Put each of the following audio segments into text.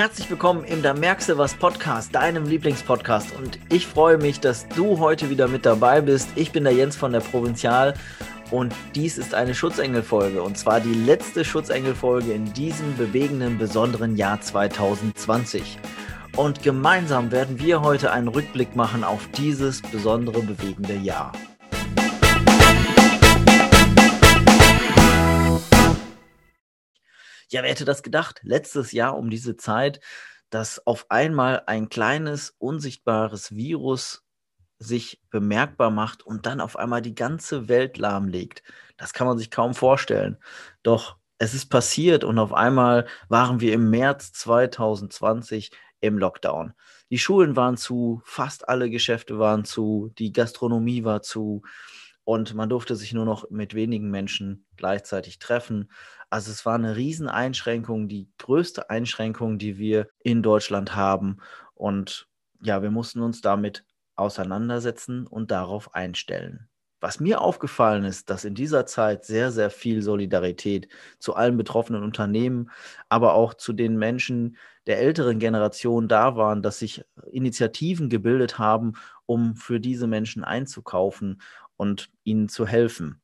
Herzlich willkommen im Da merkst du was Podcast, deinem Lieblingspodcast. Und ich freue mich, dass du heute wieder mit dabei bist. Ich bin der Jens von der Provinzial und dies ist eine Schutzengel-Folge. Und zwar die letzte Schutzengel-Folge in diesem bewegenden, besonderen Jahr 2020. Und gemeinsam werden wir heute einen Rückblick machen auf dieses besondere, bewegende Jahr. Ja, wer hätte das gedacht? Letztes Jahr um diese Zeit, dass auf einmal ein kleines, unsichtbares Virus sich bemerkbar macht und dann auf einmal die ganze Welt lahmlegt. Das kann man sich kaum vorstellen. Doch es ist passiert und auf einmal waren wir im März 2020 im Lockdown. Die Schulen waren zu, fast alle Geschäfte waren zu, die Gastronomie war zu und man durfte sich nur noch mit wenigen Menschen gleichzeitig treffen. Also es war eine Rieseneinschränkung, die größte Einschränkung, die wir in Deutschland haben. Und ja, wir mussten uns damit auseinandersetzen und darauf einstellen. Was mir aufgefallen ist, dass in dieser Zeit sehr, sehr viel Solidarität zu allen betroffenen Unternehmen, aber auch zu den Menschen der älteren Generation da waren, dass sich Initiativen gebildet haben, um für diese Menschen einzukaufen und ihnen zu helfen.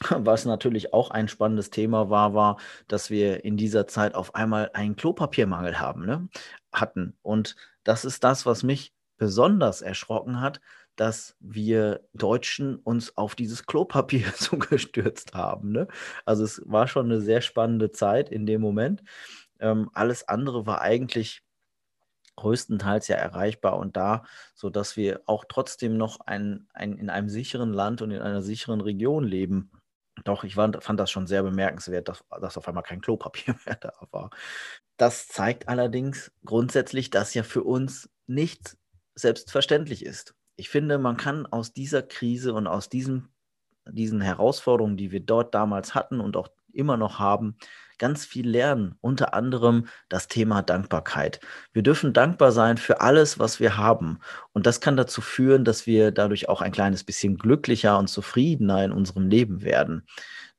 Was natürlich auch ein spannendes Thema war, war, dass wir in dieser Zeit auf einmal einen Klopapiermangel haben, ne? hatten. Und das ist das, was mich besonders erschrocken hat, dass wir Deutschen uns auf dieses Klopapier zugestürzt haben. Ne? Also es war schon eine sehr spannende Zeit in dem Moment. Ähm, alles andere war eigentlich größtenteils ja erreichbar und da, sodass wir auch trotzdem noch ein, ein, in einem sicheren Land und in einer sicheren Region leben. Doch, ich fand, fand das schon sehr bemerkenswert, dass, dass auf einmal kein Klopapier mehr da war. Das zeigt allerdings grundsätzlich, dass ja für uns nichts selbstverständlich ist. Ich finde, man kann aus dieser Krise und aus diesem, diesen Herausforderungen, die wir dort damals hatten und auch immer noch haben, ganz viel lernen. Unter anderem das Thema Dankbarkeit. Wir dürfen dankbar sein für alles, was wir haben. Und das kann dazu führen, dass wir dadurch auch ein kleines bisschen glücklicher und zufriedener in unserem Leben werden.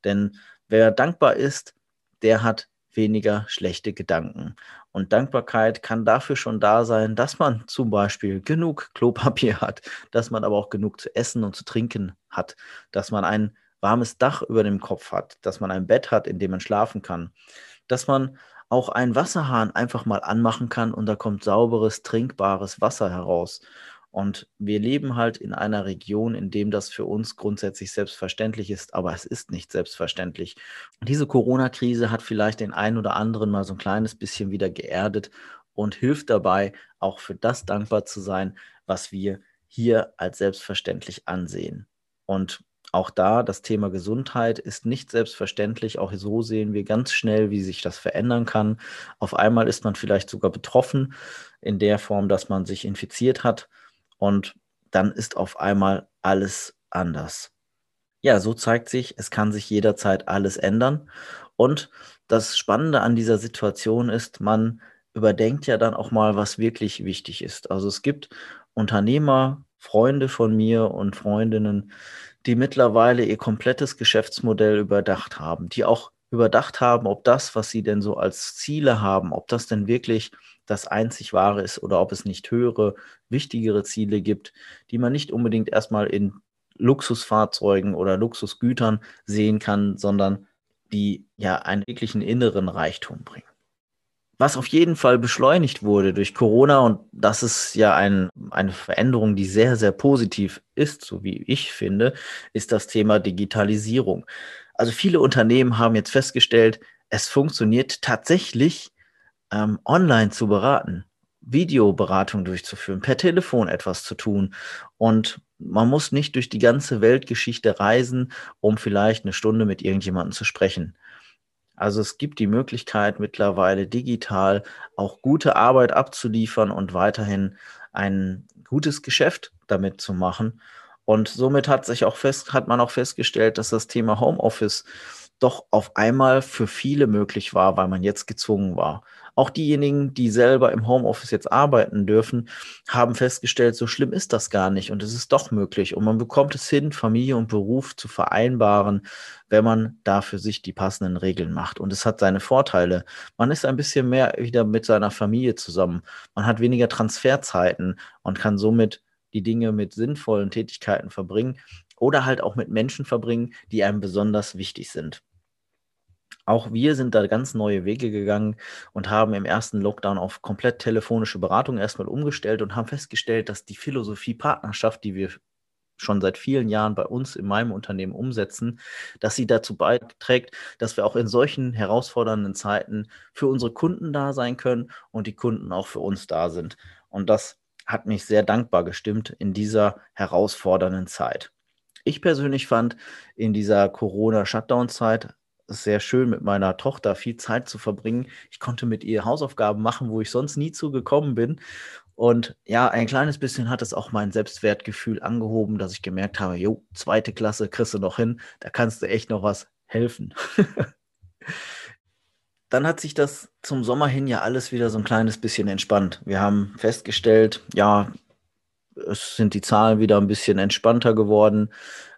Denn wer dankbar ist, der hat weniger schlechte Gedanken. Und Dankbarkeit kann dafür schon da sein, dass man zum Beispiel genug Klopapier hat, dass man aber auch genug zu essen und zu trinken hat, dass man ein warmes Dach über dem Kopf hat, dass man ein Bett hat, in dem man schlafen kann, dass man auch einen Wasserhahn einfach mal anmachen kann und da kommt sauberes, trinkbares Wasser heraus. Und wir leben halt in einer Region, in dem das für uns grundsätzlich selbstverständlich ist, aber es ist nicht selbstverständlich. Diese Corona-Krise hat vielleicht den einen oder anderen mal so ein kleines bisschen wieder geerdet und hilft dabei, auch für das dankbar zu sein, was wir hier als selbstverständlich ansehen. Und auch da, das Thema Gesundheit ist nicht selbstverständlich. Auch so sehen wir ganz schnell, wie sich das verändern kann. Auf einmal ist man vielleicht sogar betroffen in der Form, dass man sich infiziert hat und dann ist auf einmal alles anders. Ja, so zeigt sich, es kann sich jederzeit alles ändern. Und das Spannende an dieser Situation ist, man überdenkt ja dann auch mal, was wirklich wichtig ist. Also es gibt Unternehmer, Freunde von mir und Freundinnen, die mittlerweile ihr komplettes Geschäftsmodell überdacht haben, die auch überdacht haben, ob das, was sie denn so als Ziele haben, ob das denn wirklich das einzig wahre ist oder ob es nicht höhere, wichtigere Ziele gibt, die man nicht unbedingt erstmal in Luxusfahrzeugen oder Luxusgütern sehen kann, sondern die ja einen wirklichen inneren Reichtum bringen. Was auf jeden Fall beschleunigt wurde durch Corona, und das ist ja ein, eine Veränderung, die sehr, sehr positiv ist, so wie ich finde, ist das Thema Digitalisierung. Also viele Unternehmen haben jetzt festgestellt, es funktioniert tatsächlich ähm, online zu beraten, Videoberatung durchzuführen, per Telefon etwas zu tun. Und man muss nicht durch die ganze Weltgeschichte reisen, um vielleicht eine Stunde mit irgendjemandem zu sprechen. Also es gibt die Möglichkeit mittlerweile digital auch gute Arbeit abzuliefern und weiterhin ein gutes Geschäft damit zu machen. Und somit hat sich auch fest, hat man auch festgestellt, dass das Thema Homeoffice doch auf einmal für viele möglich war, weil man jetzt gezwungen war. Auch diejenigen, die selber im Homeoffice jetzt arbeiten dürfen, haben festgestellt, so schlimm ist das gar nicht und es ist doch möglich. Und man bekommt es hin, Familie und Beruf zu vereinbaren, wenn man da für sich die passenden Regeln macht. Und es hat seine Vorteile. Man ist ein bisschen mehr wieder mit seiner Familie zusammen. Man hat weniger Transferzeiten und kann somit die Dinge mit sinnvollen Tätigkeiten verbringen oder halt auch mit Menschen verbringen, die einem besonders wichtig sind. Auch wir sind da ganz neue Wege gegangen und haben im ersten Lockdown auf komplett telefonische Beratung erstmal umgestellt und haben festgestellt, dass die Philosophie Partnerschaft, die wir schon seit vielen Jahren bei uns in meinem Unternehmen umsetzen, dass sie dazu beiträgt, dass wir auch in solchen herausfordernden Zeiten für unsere Kunden da sein können und die Kunden auch für uns da sind. Und das hat mich sehr dankbar gestimmt in dieser herausfordernden Zeit. Ich persönlich fand in dieser Corona-Shutdown-Zeit sehr schön, mit meiner Tochter viel Zeit zu verbringen. Ich konnte mit ihr Hausaufgaben machen, wo ich sonst nie zugekommen bin. Und ja, ein kleines bisschen hat es auch mein Selbstwertgefühl angehoben, dass ich gemerkt habe, jo, zweite Klasse kriegst du noch hin, da kannst du echt noch was helfen. Dann hat sich das zum Sommer hin ja alles wieder so ein kleines bisschen entspannt. Wir haben festgestellt, ja, es sind die Zahlen wieder ein bisschen entspannter geworden.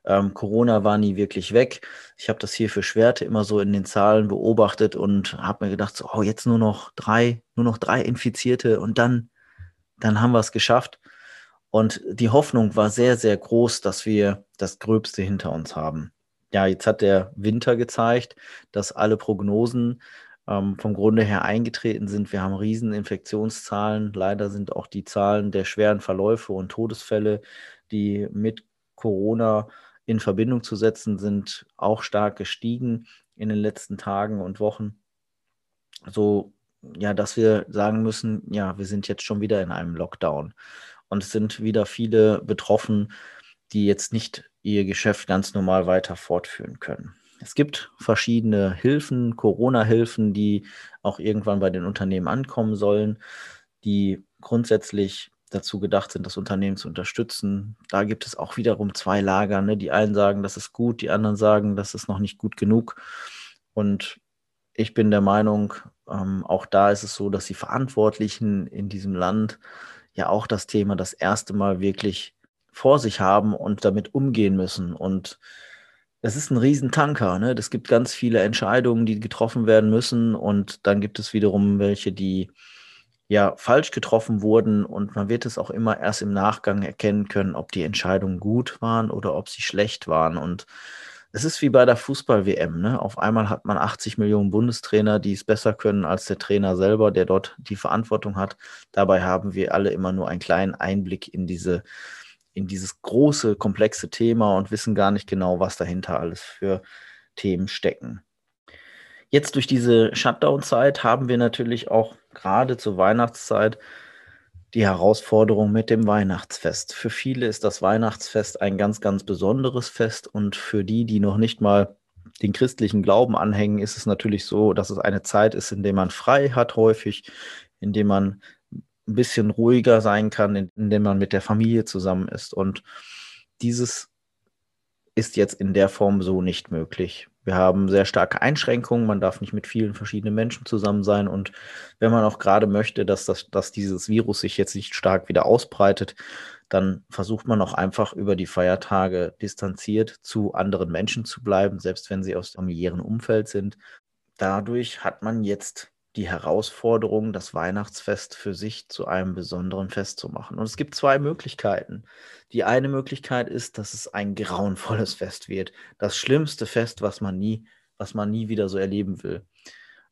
Ähm, Corona war nie wirklich weg. Ich habe das hier für Schwerte immer so in den Zahlen beobachtet und habe mir gedacht, so, oh, jetzt nur noch drei, nur noch drei Infizierte und dann, dann haben wir es geschafft. Und die Hoffnung war sehr, sehr groß, dass wir das Gröbste hinter uns haben. Ja, jetzt hat der Winter gezeigt, dass alle Prognosen ähm, vom Grunde her eingetreten sind. Wir haben riesen Infektionszahlen. Leider sind auch die Zahlen der schweren Verläufe und Todesfälle, die mit Corona in Verbindung zu setzen sind, auch stark gestiegen in den letzten Tagen und Wochen. So, ja, dass wir sagen müssen, ja, wir sind jetzt schon wieder in einem Lockdown. Und es sind wieder viele betroffen, die jetzt nicht ihr Geschäft ganz normal weiter fortführen können. Es gibt verschiedene Hilfen, Corona-Hilfen, die auch irgendwann bei den Unternehmen ankommen sollen, die grundsätzlich dazu gedacht sind, das Unternehmen zu unterstützen. Da gibt es auch wiederum zwei Lager. Ne? Die einen sagen, das ist gut, die anderen sagen, das ist noch nicht gut genug. Und ich bin der Meinung, ähm, auch da ist es so, dass die Verantwortlichen in diesem Land ja auch das Thema das erste Mal wirklich vor sich haben und damit umgehen müssen. Und es ist ein Riesentanker. Ne? Es gibt ganz viele Entscheidungen, die getroffen werden müssen. Und dann gibt es wiederum welche, die ja falsch getroffen wurden und man wird es auch immer erst im Nachgang erkennen können, ob die Entscheidungen gut waren oder ob sie schlecht waren. Und es ist wie bei der Fußball-WM. Ne? Auf einmal hat man 80 Millionen Bundestrainer, die es besser können als der Trainer selber, der dort die Verantwortung hat. Dabei haben wir alle immer nur einen kleinen Einblick in diese in dieses große, komplexe Thema und wissen gar nicht genau, was dahinter alles für Themen stecken. Jetzt durch diese Shutdown-Zeit haben wir natürlich auch gerade zur Weihnachtszeit die Herausforderung mit dem Weihnachtsfest. Für viele ist das Weihnachtsfest ein ganz, ganz besonderes Fest und für die, die noch nicht mal den christlichen Glauben anhängen, ist es natürlich so, dass es eine Zeit ist, in der man frei hat häufig, in dem man ein bisschen ruhiger sein kann, in, in dem man mit der Familie zusammen ist. Und dieses ist jetzt in der Form so nicht möglich. Wir haben sehr starke Einschränkungen. Man darf nicht mit vielen verschiedenen Menschen zusammen sein. Und wenn man auch gerade möchte, dass, das, dass dieses Virus sich jetzt nicht stark wieder ausbreitet, dann versucht man auch einfach über die Feiertage distanziert zu anderen Menschen zu bleiben, selbst wenn sie aus familiären Umfeld sind. Dadurch hat man jetzt die Herausforderung, das Weihnachtsfest für sich zu einem besonderen Fest zu machen. Und es gibt zwei Möglichkeiten. Die eine Möglichkeit ist, dass es ein grauenvolles Fest wird. Das schlimmste Fest, was man nie, was man nie wieder so erleben will.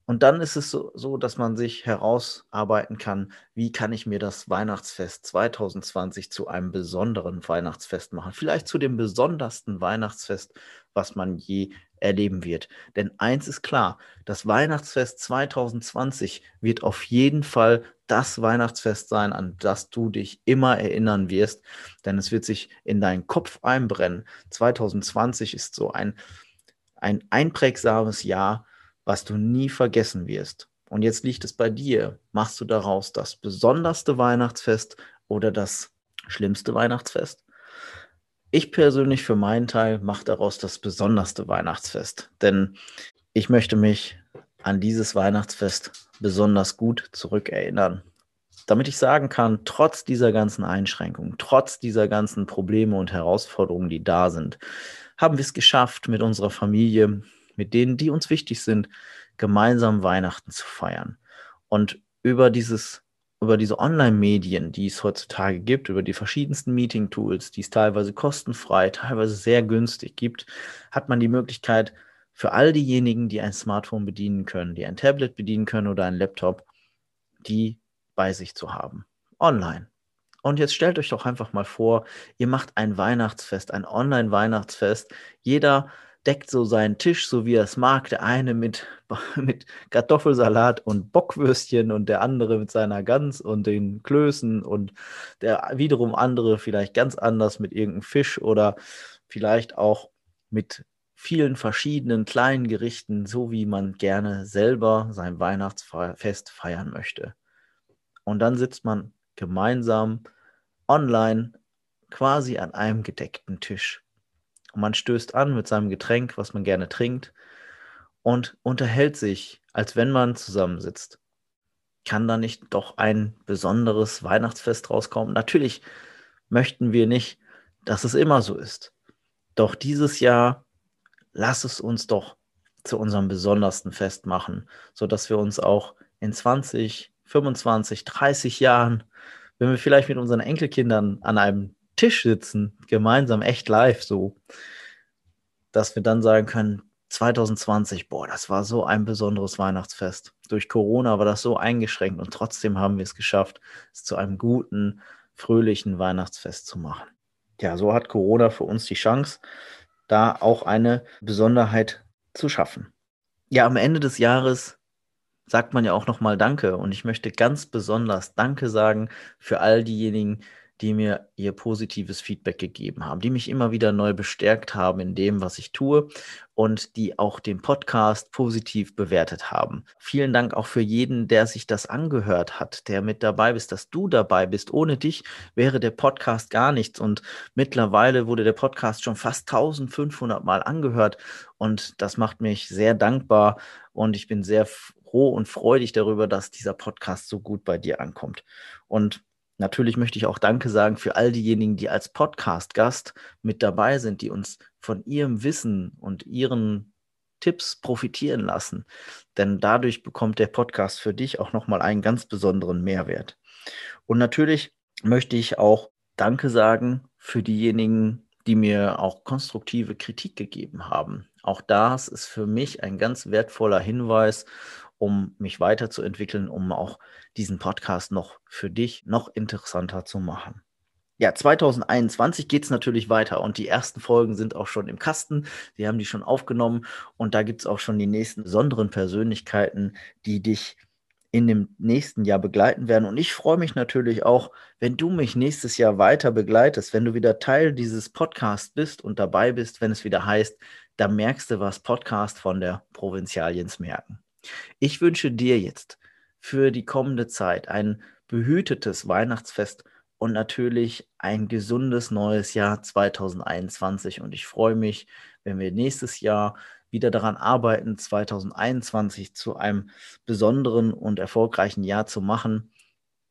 Und dann ist es so, so, dass man sich herausarbeiten kann, wie kann ich mir das Weihnachtsfest 2020 zu einem besonderen Weihnachtsfest machen. Vielleicht zu dem besondersten Weihnachtsfest, was man je erleben wird. Denn eins ist klar, das Weihnachtsfest 2020 wird auf jeden Fall das Weihnachtsfest sein, an das du dich immer erinnern wirst, denn es wird sich in deinen Kopf einbrennen. 2020 ist so ein, ein einprägsames Jahr, was du nie vergessen wirst. Und jetzt liegt es bei dir. Machst du daraus das besonderste Weihnachtsfest oder das schlimmste Weihnachtsfest? Ich persönlich für meinen Teil mache daraus das besonderste Weihnachtsfest, denn ich möchte mich an dieses Weihnachtsfest besonders gut zurückerinnern. Damit ich sagen kann, trotz dieser ganzen Einschränkungen, trotz dieser ganzen Probleme und Herausforderungen, die da sind, haben wir es geschafft, mit unserer Familie, mit denen, die uns wichtig sind, gemeinsam Weihnachten zu feiern. Und über dieses über diese Online-Medien, die es heutzutage gibt, über die verschiedensten Meeting-Tools, die es teilweise kostenfrei, teilweise sehr günstig gibt, hat man die Möglichkeit für all diejenigen, die ein Smartphone bedienen können, die ein Tablet bedienen können oder ein Laptop, die bei sich zu haben. Online. Und jetzt stellt euch doch einfach mal vor, ihr macht ein Weihnachtsfest, ein Online-Weihnachtsfest. Jeder deckt so seinen Tisch, so wie er es mag. Der eine mit, mit Kartoffelsalat und Bockwürstchen und der andere mit seiner Gans und den Klößen und der wiederum andere vielleicht ganz anders mit irgendeinem Fisch oder vielleicht auch mit vielen verschiedenen kleinen Gerichten, so wie man gerne selber sein Weihnachtsfest feiern möchte. Und dann sitzt man gemeinsam online quasi an einem gedeckten Tisch und man stößt an mit seinem Getränk, was man gerne trinkt und unterhält sich, als wenn man zusammensitzt. Kann da nicht doch ein besonderes Weihnachtsfest rauskommen? Natürlich möchten wir nicht, dass es immer so ist. Doch dieses Jahr lass es uns doch zu unserem besondersten Fest machen, sodass wir uns auch in 20, 25, 30 Jahren, wenn wir vielleicht mit unseren Enkelkindern an einem Tisch sitzen, gemeinsam echt live so, dass wir dann sagen können, 2020, boah, das war so ein besonderes Weihnachtsfest. Durch Corona war das so eingeschränkt und trotzdem haben wir es geschafft, es zu einem guten, fröhlichen Weihnachtsfest zu machen. Ja, so hat Corona für uns die Chance, da auch eine Besonderheit zu schaffen. Ja, am Ende des Jahres sagt man ja auch nochmal Danke und ich möchte ganz besonders Danke sagen für all diejenigen, die mir ihr positives Feedback gegeben haben, die mich immer wieder neu bestärkt haben in dem, was ich tue und die auch den Podcast positiv bewertet haben. Vielen Dank auch für jeden, der sich das angehört hat, der mit dabei bist, dass du dabei bist. Ohne dich wäre der Podcast gar nichts und mittlerweile wurde der Podcast schon fast 1500 Mal angehört und das macht mich sehr dankbar und ich bin sehr froh und freudig darüber, dass dieser Podcast so gut bei dir ankommt. Und Natürlich möchte ich auch Danke sagen für all diejenigen, die als Podcast-Gast mit dabei sind, die uns von ihrem Wissen und ihren Tipps profitieren lassen. Denn dadurch bekommt der Podcast für dich auch nochmal einen ganz besonderen Mehrwert. Und natürlich möchte ich auch Danke sagen für diejenigen, die mir auch konstruktive Kritik gegeben haben. Auch das ist für mich ein ganz wertvoller Hinweis um mich weiterzuentwickeln, um auch diesen Podcast noch für dich noch interessanter zu machen. Ja, 2021 geht es natürlich weiter und die ersten Folgen sind auch schon im Kasten. Wir haben die schon aufgenommen und da gibt es auch schon die nächsten besonderen Persönlichkeiten, die dich in dem nächsten Jahr begleiten werden. Und ich freue mich natürlich auch, wenn du mich nächstes Jahr weiter begleitest, wenn du wieder Teil dieses Podcasts bist und dabei bist, wenn es wieder heißt, da merkst du was Podcast von der Provinzialiens merken. Ich wünsche dir jetzt für die kommende Zeit ein behütetes Weihnachtsfest und natürlich ein gesundes neues Jahr 2021. Und ich freue mich, wenn wir nächstes Jahr wieder daran arbeiten, 2021 zu einem besonderen und erfolgreichen Jahr zu machen.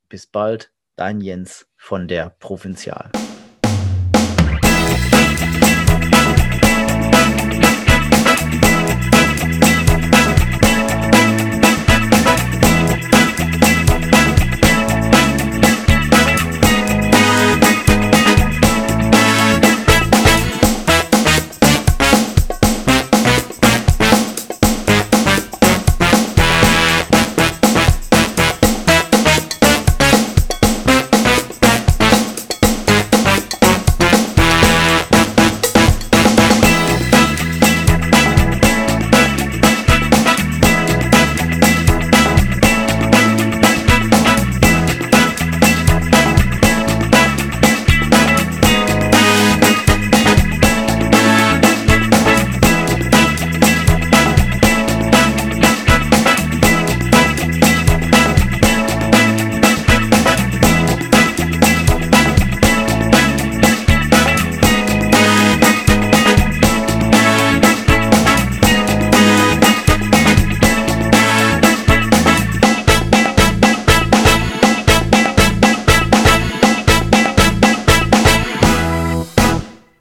Bis bald, dein Jens von der Provinzial.